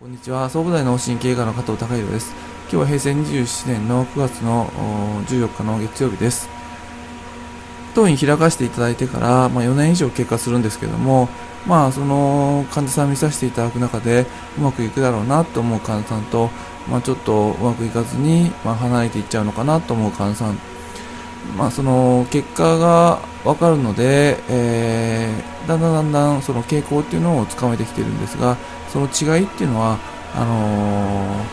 こんにちは。総武大脳神経科の加藤孝弘です。今日は平成27年の9月の14日の月曜日です。当院開かせていただいてから、まあ、4年以上経過するんですけどもまあその患者さん見させていただく中でうまくいくだろうなと思う患者さんと、まあ、ちょっとうまくいかずに、まあ、離れていっちゃうのかなと思う患者さん。まあ、その結果が分かるので、えー、だんだんだんだんその傾向っていうのをつかめてきてるんですがその違いっていうのはあの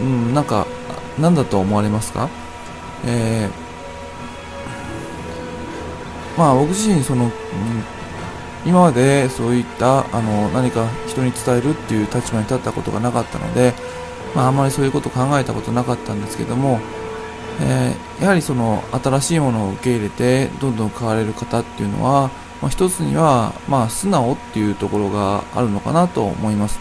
ー、うんなんか何だと思われますか、えー、まあ僕自身その、うん、今までそういったあの何か人に伝えるっていう立場に立ったことがなかったので、まあ、あまりそういうことを考えたことなかったんですけどもえー、やはりその新しいものを受け入れてどんどん変われる方っていうのは、まあ、一つには、まあ、素直っていうところがあるのかなと思います、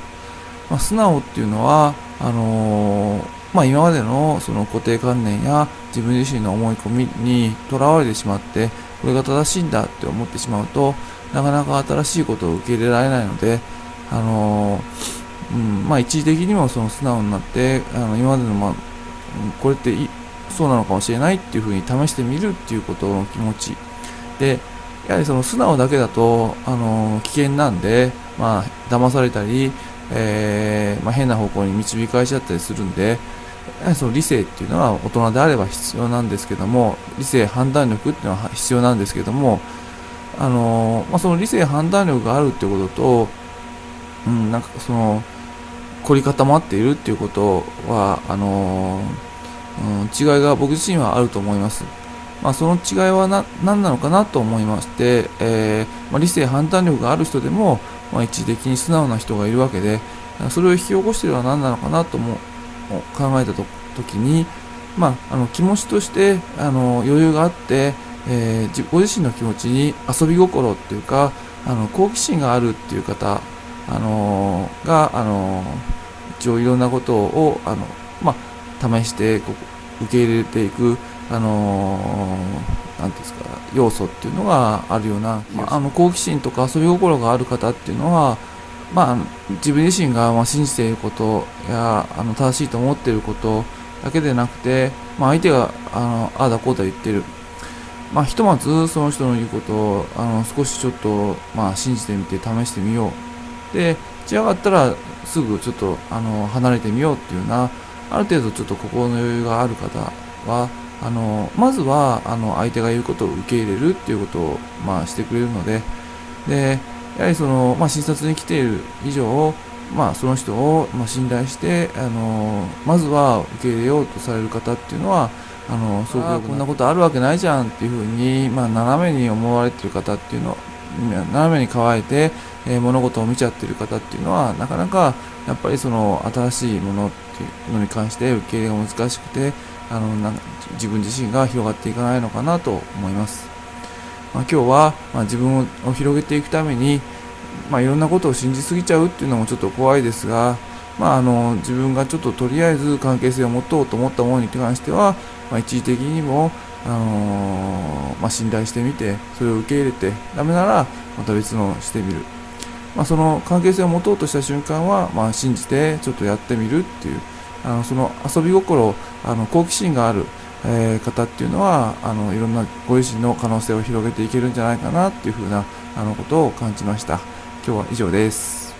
まあ、素直っていうのはあのー、まあ、今までのその固定観念や自分自身の思い込みにとらわれてしまってこれが正しいんだって思ってしまうとなかなか新しいことを受け入れられないのであのー、うんまあ、一時的にもその素直になってあの今までの、まあ、これっていそうなのかもしれないっていうふうに試してみるっていうことの気持ちでやはりその素直だけだとあの危険なんで、まあ騙されたり、えー、まあ、変な方向に導かれちゃったりするんでやはりその理性っていうのは大人であれば必要なんですけども理性判断力っていうのは必要なんですけどもあの、まあ、その理性判断力があるっていうことと、うん、なんかその凝り固まっているっていうことはあのーうん、違いが僕自身はあると思います。まあ、その違いは何なのかなと思いまして、えー、まあ、理性判断力がある人でも、まあ、一時的に素直な人がいるわけでそれを引き起こしているのは何なのかなとも考えた時に、まあ、あの気持ちとしてあの余裕があって、えー、ご自身の気持ちに遊び心っていうかあの好奇心があるっていう方、あのが、あの一応いろんなことをあの、まあ試してこう受け入れていく、あのー、てですか、要素っていうのがあるような、まあ、あの好奇心とか遊び心がある方っていうのは、まあ、自分自身がま信じていることやあの正しいと思っていることだけでなくて、まあ、相手があのああだこうだ言ってる、まあ、ひとまずその人の言うことをあの少しちょっと、まあ、信じてみて試してみよう。で違かったらすぐちょっとあの離れてみようっていうようなある程度ちょっと心の余裕がある方はあのまずはあの相手が言うことを受け入れるっていうことを、まあ、してくれるのででやはりその、まあ、診察に来ている以上、まあ、その人を、まあ、信頼してあのまずは受け入れようとされる方っていうのはあのそうこんなことあるわけないじゃんっていうふうに、まあ、斜めに思われてる方っていうの斜めに構えて、えー、物事を見ちゃってる方っていうのはなかなかやっぱりその新しいものっていうのに関して受け入れが難しくてあのな自分自身が広がっていかないのかなと思います、まあ、今日は、まあ、自分を広げていくために、まあ、いろんなことを信じすぎちゃうっていうのもちょっと怖いですが、まあ、あの自分がちょっととりあえず関係性を持とうと思ったものに関しては、まあ、一時的にもあのー、まあ、信頼してみてそれを受け入れてダメならまた別のしてみる。まあ、その関係性を持とうとした瞬間は、まあ、信じてちょっとやってみるっていうあのその遊び心あの好奇心がある、えー、方っていうのはあのいろんなご自身の可能性を広げていけるんじゃないかなっていうふうなあのことを感じました。今日は以上です。